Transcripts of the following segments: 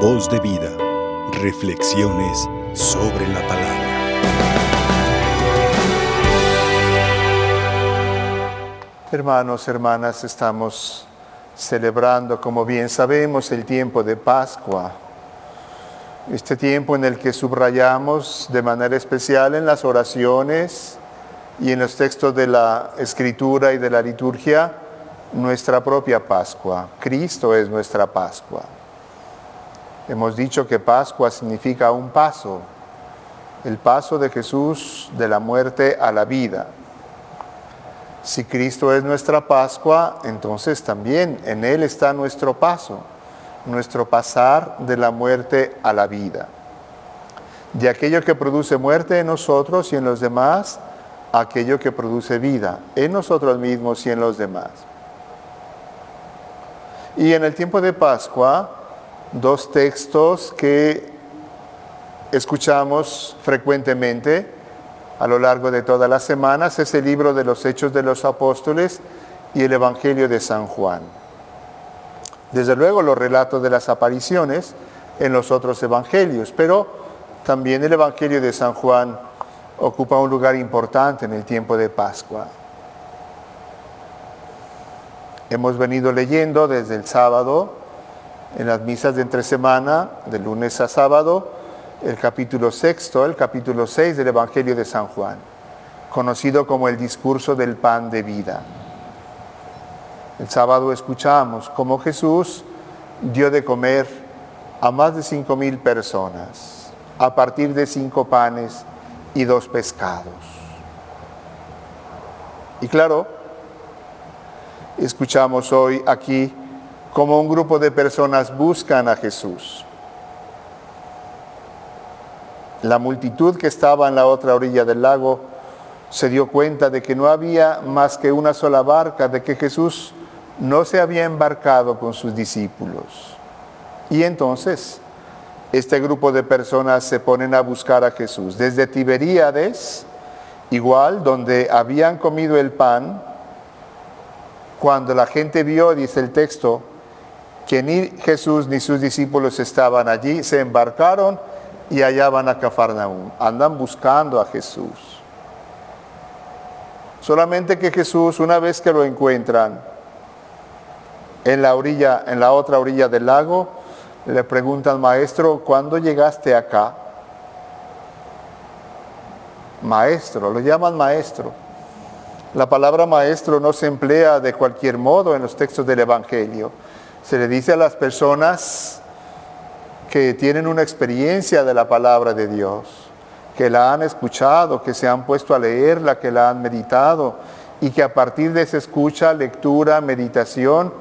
Voz de vida. Reflexiones sobre la palabra. Hermanos, hermanas, estamos celebrando, como bien sabemos, el tiempo de Pascua. Este tiempo en el que subrayamos de manera especial en las oraciones y en los textos de la escritura y de la liturgia nuestra propia Pascua. Cristo es nuestra Pascua. Hemos dicho que Pascua significa un paso, el paso de Jesús de la muerte a la vida. Si Cristo es nuestra Pascua, entonces también en Él está nuestro paso, nuestro pasar de la muerte a la vida. De aquello que produce muerte en nosotros y en los demás, aquello que produce vida en nosotros mismos y en los demás. Y en el tiempo de Pascua, dos textos que escuchamos frecuentemente a lo largo de todas las semanas es el libro de los Hechos de los Apóstoles y el Evangelio de San Juan. Desde luego los relatos de las apariciones en los otros evangelios, pero también el Evangelio de San Juan ocupa un lugar importante en el tiempo de Pascua. Hemos venido leyendo desde el sábado, en las misas de entre semana, de lunes a sábado, el capítulo sexto, el capítulo seis del Evangelio de San Juan, conocido como el discurso del pan de vida. El sábado escuchamos cómo Jesús dio de comer a más de cinco mil personas a partir de cinco panes y dos pescados. Y claro, escuchamos hoy aquí cómo un grupo de personas buscan a Jesús. La multitud que estaba en la otra orilla del lago se dio cuenta de que no había más que una sola barca, de que Jesús no se había embarcado con sus discípulos. Y entonces este grupo de personas se ponen a buscar a Jesús. Desde Tiberíades, igual, donde habían comido el pan, cuando la gente vio, dice el texto, que ni Jesús ni sus discípulos estaban allí, se embarcaron y allá van a Cafarnaúm. Andan buscando a Jesús. Solamente que Jesús, una vez que lo encuentran en la orilla, en la otra orilla del lago, le preguntan, maestro, ¿cuándo llegaste acá? Maestro, lo llaman maestro. La palabra maestro no se emplea de cualquier modo en los textos del Evangelio. Se le dice a las personas que tienen una experiencia de la palabra de Dios, que la han escuchado, que se han puesto a leerla, que la han meditado y que a partir de esa escucha, lectura, meditación,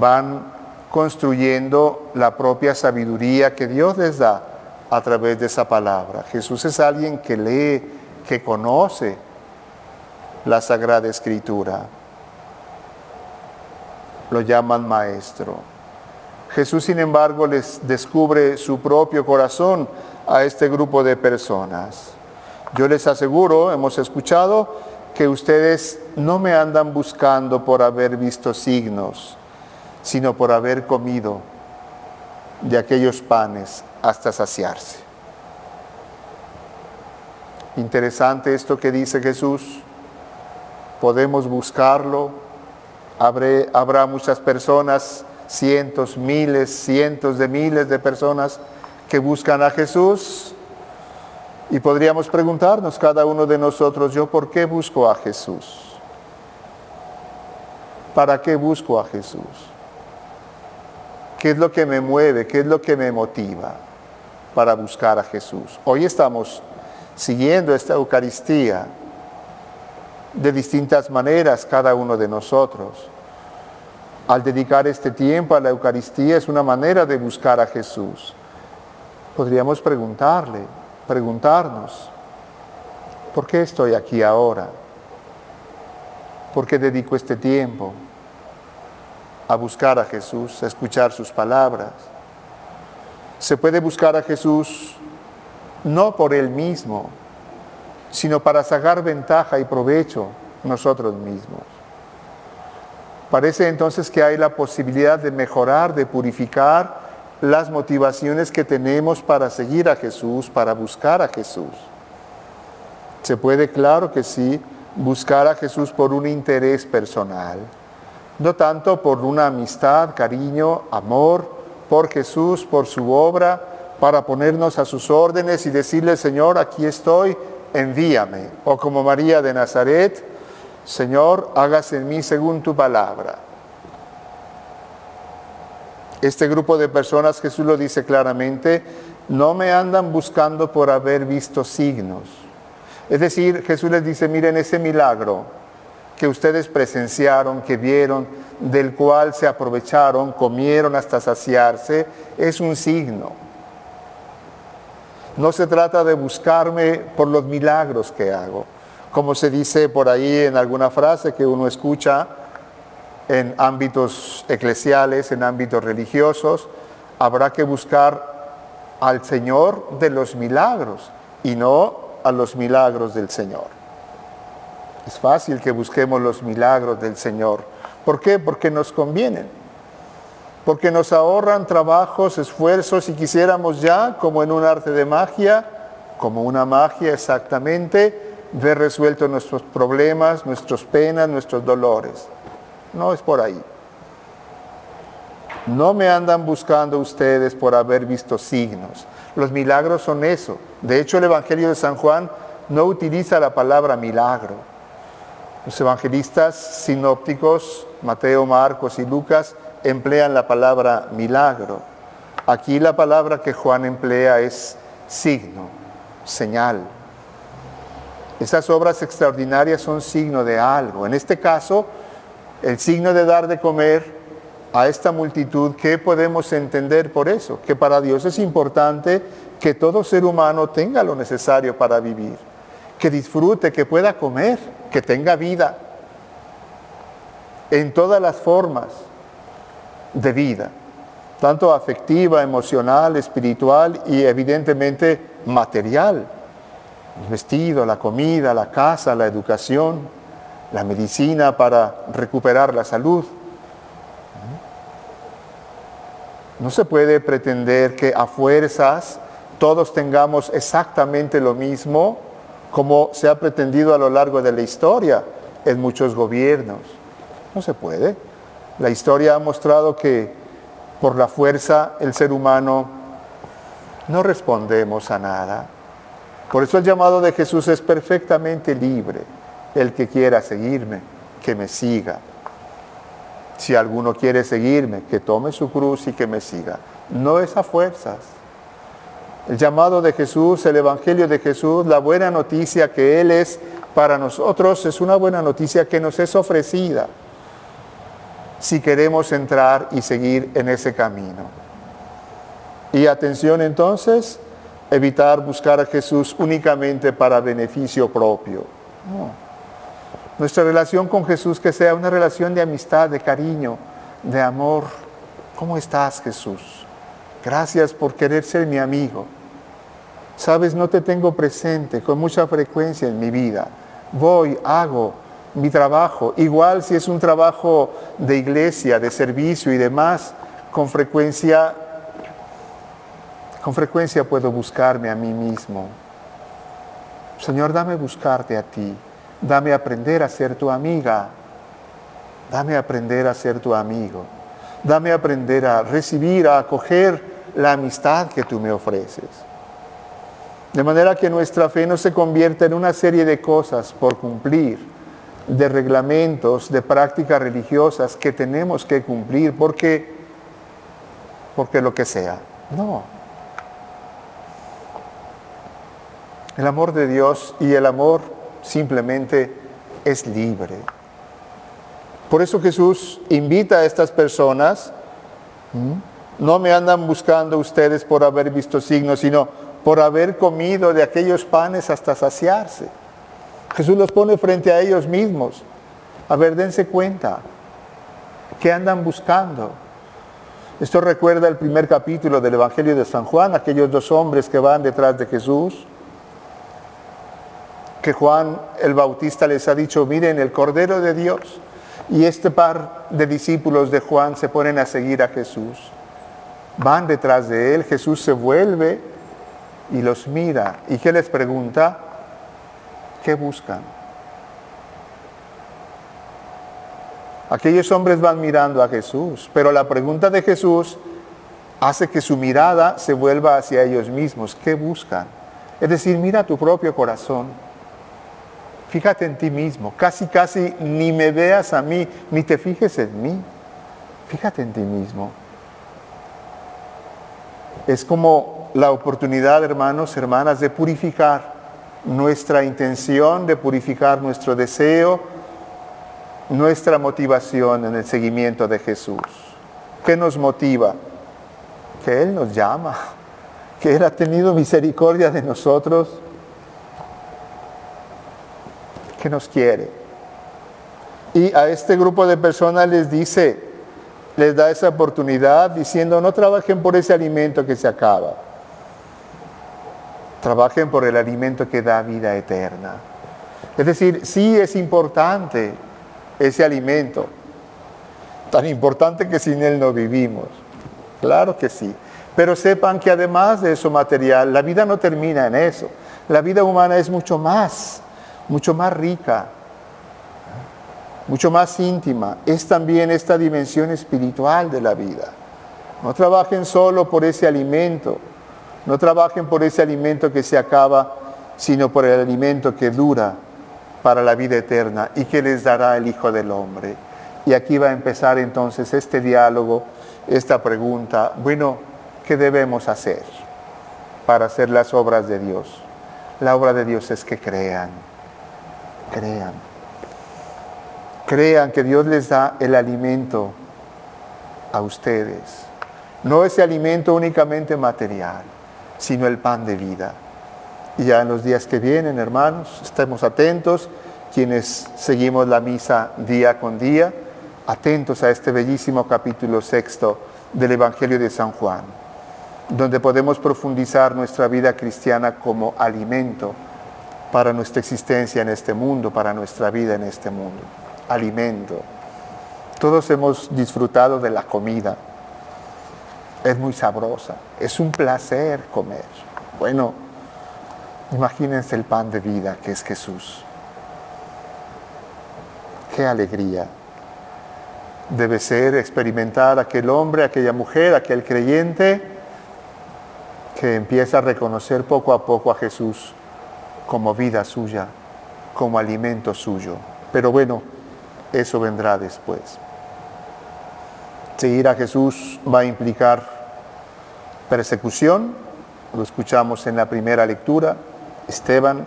van construyendo la propia sabiduría que Dios les da a través de esa palabra. Jesús es alguien que lee, que conoce la Sagrada Escritura. Lo llaman maestro. Jesús, sin embargo, les descubre su propio corazón a este grupo de personas. Yo les aseguro, hemos escuchado, que ustedes no me andan buscando por haber visto signos, sino por haber comido de aquellos panes hasta saciarse. Interesante esto que dice Jesús. Podemos buscarlo. Habrá muchas personas, cientos, miles, cientos de miles de personas que buscan a Jesús. Y podríamos preguntarnos cada uno de nosotros, ¿yo por qué busco a Jesús? ¿Para qué busco a Jesús? ¿Qué es lo que me mueve? ¿Qué es lo que me motiva para buscar a Jesús? Hoy estamos siguiendo esta Eucaristía de distintas maneras cada uno de nosotros. Al dedicar este tiempo a la Eucaristía es una manera de buscar a Jesús. Podríamos preguntarle, preguntarnos, ¿por qué estoy aquí ahora? ¿Por qué dedico este tiempo? a buscar a Jesús, a escuchar sus palabras. Se puede buscar a Jesús no por Él mismo, sino para sacar ventaja y provecho nosotros mismos. Parece entonces que hay la posibilidad de mejorar, de purificar las motivaciones que tenemos para seguir a Jesús, para buscar a Jesús. Se puede, claro que sí, buscar a Jesús por un interés personal, no tanto por una amistad, cariño, amor por Jesús, por su obra, para ponernos a sus órdenes y decirle, Señor, aquí estoy, envíame. O como María de Nazaret, Señor, hágase en mí según tu palabra. Este grupo de personas, Jesús lo dice claramente, no me andan buscando por haber visto signos. Es decir, Jesús les dice, miren ese milagro que ustedes presenciaron, que vieron, del cual se aprovecharon, comieron hasta saciarse, es un signo. No se trata de buscarme por los milagros que hago, como se dice por ahí en alguna frase que uno escucha, en ámbitos eclesiales, en ámbitos religiosos, habrá que buscar al Señor de los milagros y no a los milagros del Señor. Es fácil que busquemos los milagros del Señor. ¿Por qué? Porque nos convienen. Porque nos ahorran trabajos, esfuerzos y quisiéramos ya, como en un arte de magia, como una magia exactamente, ver resueltos nuestros problemas, nuestras penas, nuestros dolores. No es por ahí. No me andan buscando ustedes por haber visto signos. Los milagros son eso. De hecho, el Evangelio de San Juan no utiliza la palabra milagro. Los evangelistas sinópticos, Mateo, Marcos y Lucas, emplean la palabra milagro. Aquí la palabra que Juan emplea es signo, señal. Esas obras extraordinarias son signo de algo. En este caso, el signo de dar de comer a esta multitud, ¿qué podemos entender por eso? Que para Dios es importante que todo ser humano tenga lo necesario para vivir, que disfrute, que pueda comer, que tenga vida en todas las formas de vida, tanto afectiva, emocional, espiritual y evidentemente material. El vestido, la comida, la casa, la educación, la medicina para recuperar la salud. No se puede pretender que a fuerzas todos tengamos exactamente lo mismo como se ha pretendido a lo largo de la historia en muchos gobiernos. No se puede. La historia ha mostrado que por la fuerza el ser humano no respondemos a nada. Por eso el llamado de Jesús es perfectamente libre. El que quiera seguirme, que me siga. Si alguno quiere seguirme, que tome su cruz y que me siga. No es a fuerzas. El llamado de Jesús, el Evangelio de Jesús, la buena noticia que Él es para nosotros, es una buena noticia que nos es ofrecida si queremos entrar y seguir en ese camino. Y atención entonces, evitar buscar a Jesús únicamente para beneficio propio. Nuestra relación con Jesús que sea una relación de amistad, de cariño, de amor. ¿Cómo estás Jesús? Gracias por querer ser mi amigo. Sabes, no te tengo presente con mucha frecuencia en mi vida. Voy, hago mi trabajo, igual si es un trabajo de iglesia, de servicio y demás, con frecuencia, con frecuencia puedo buscarme a mí mismo. Señor, dame buscarte a ti. Dame aprender a ser tu amiga. Dame aprender a ser tu amigo. Dame aprender a recibir, a acoger la amistad que tú me ofreces. De manera que nuestra fe no se convierta en una serie de cosas por cumplir, de reglamentos, de prácticas religiosas que tenemos que cumplir porque, porque lo que sea. No. El amor de Dios y el amor simplemente es libre. Por eso Jesús invita a estas personas, no me andan buscando ustedes por haber visto signos, sino por haber comido de aquellos panes hasta saciarse. Jesús los pone frente a ellos mismos. A ver, dense cuenta. ¿Qué andan buscando? Esto recuerda el primer capítulo del Evangelio de San Juan, aquellos dos hombres que van detrás de Jesús que Juan el Bautista les ha dicho, miren, el Cordero de Dios. Y este par de discípulos de Juan se ponen a seguir a Jesús. van detrás de él, Jesús se vuelve y los mira. ¿Y qué les pregunta? ¿Qué buscan? Aquellos hombres van mirando a Jesús, pero la pregunta de Jesús hace que su mirada se vuelva hacia ellos mismos. ¿Qué buscan? Es decir, mira tu propio corazón. Fíjate en ti mismo. Casi, casi ni me veas a mí, ni te fijes en mí. Fíjate en ti mismo. Es como la oportunidad, hermanos, hermanas, de purificar nuestra intención, de purificar nuestro deseo, nuestra motivación en el seguimiento de Jesús. ¿Qué nos motiva? Que Él nos llama, que Él ha tenido misericordia de nosotros, que nos quiere. Y a este grupo de personas les dice, les da esa oportunidad diciendo, no trabajen por ese alimento que se acaba. Trabajen por el alimento que da vida eterna. Es decir, sí es importante ese alimento, tan importante que sin él no vivimos. Claro que sí. Pero sepan que además de eso material, la vida no termina en eso. La vida humana es mucho más, mucho más rica, mucho más íntima, es también esta dimensión espiritual de la vida. No trabajen solo por ese alimento, no trabajen por ese alimento que se acaba, sino por el alimento que dura para la vida eterna y que les dará el Hijo del Hombre. Y aquí va a empezar entonces este diálogo, esta pregunta, bueno, ¿qué debemos hacer para hacer las obras de Dios? La obra de Dios es que crean, crean crean que Dios les da el alimento a ustedes. No ese alimento únicamente material, sino el pan de vida. Y ya en los días que vienen, hermanos, estemos atentos, quienes seguimos la misa día con día, atentos a este bellísimo capítulo sexto del Evangelio de San Juan, donde podemos profundizar nuestra vida cristiana como alimento para nuestra existencia en este mundo, para nuestra vida en este mundo alimento. Todos hemos disfrutado de la comida. Es muy sabrosa. Es un placer comer. Bueno, imagínense el pan de vida que es Jesús. Qué alegría debe ser experimentar aquel hombre, aquella mujer, aquel creyente que empieza a reconocer poco a poco a Jesús como vida suya, como alimento suyo. Pero bueno, eso vendrá después. Seguir a Jesús va a implicar persecución, lo escuchamos en la primera lectura, Esteban,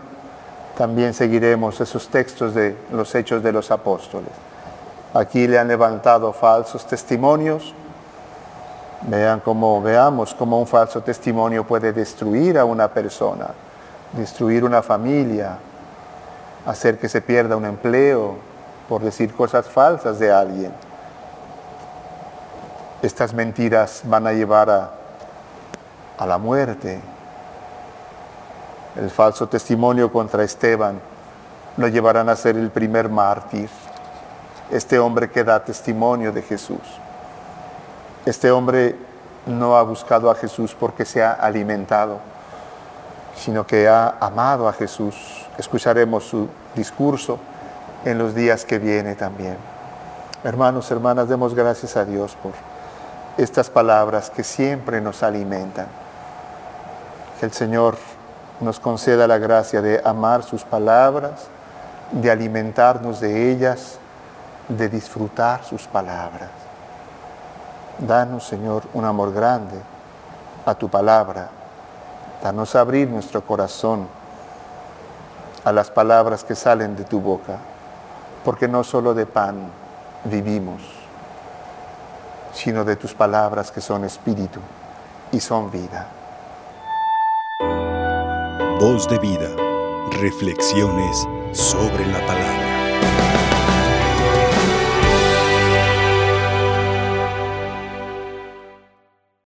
también seguiremos esos textos de los hechos de los apóstoles. Aquí le han levantado falsos testimonios. Vean cómo veamos cómo un falso testimonio puede destruir a una persona, destruir una familia, hacer que se pierda un empleo, por decir cosas falsas de alguien. Estas mentiras van a llevar a, a la muerte. El falso testimonio contra Esteban lo llevarán a ser el primer mártir. Este hombre que da testimonio de Jesús. Este hombre no ha buscado a Jesús porque se ha alimentado, sino que ha amado a Jesús. Escucharemos su discurso en los días que viene también. Hermanos, hermanas, demos gracias a Dios por estas palabras que siempre nos alimentan. Que el Señor nos conceda la gracia de amar sus palabras, de alimentarnos de ellas, de disfrutar sus palabras. Danos, Señor, un amor grande a tu palabra. Danos abrir nuestro corazón a las palabras que salen de tu boca porque no solo de pan vivimos, sino de tus palabras que son espíritu y son vida. Voz de vida, reflexiones sobre la palabra.